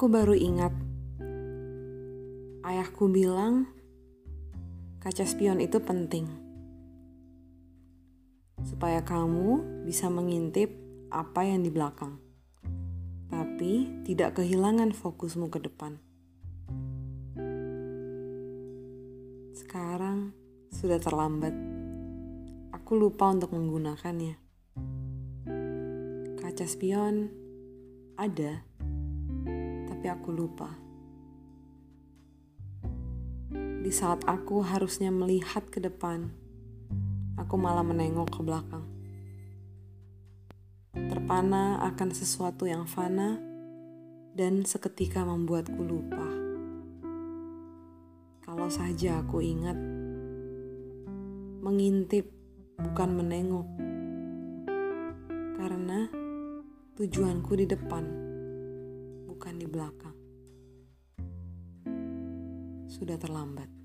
Aku baru ingat, ayahku bilang kaca spion itu penting supaya kamu bisa mengintip apa yang di belakang, tapi tidak kehilangan fokusmu ke depan. Sekarang sudah terlambat. Aku lupa untuk menggunakannya. Kaca spion ada, tapi aku lupa. Di saat aku harusnya melihat ke depan, aku malah menengok ke belakang. Terpana akan sesuatu yang fana dan seketika membuatku lupa. Kalau saja aku ingat, mengintip bukan menengok, karena tujuanku di depan, bukan di belakang sudah terlambat.